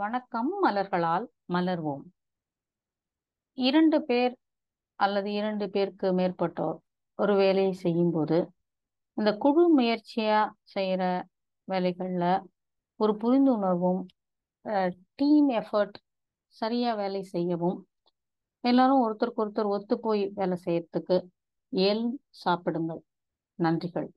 வணக்கம் மலர்களால் மலர்வோம். இரண்டு பேர் அல்லது இரண்டு பேருக்கு மேற்பட்டோர் ஒரு வேலையை செய்யும்போது இந்த குழு முயற்சியா செய்யற வேலைகள்ல ஒரு புரிந்துணர்வும் டீம் எஃபர்ட் சரியா வேலை செய்யவும் எல்லாரும் ஒருத்தருக்கு ஒருத்தர் ஒத்து போய் வேலை செய்யறதுக்கு ஏல் சாப்பிடுங்கள்? நன்றிகள்.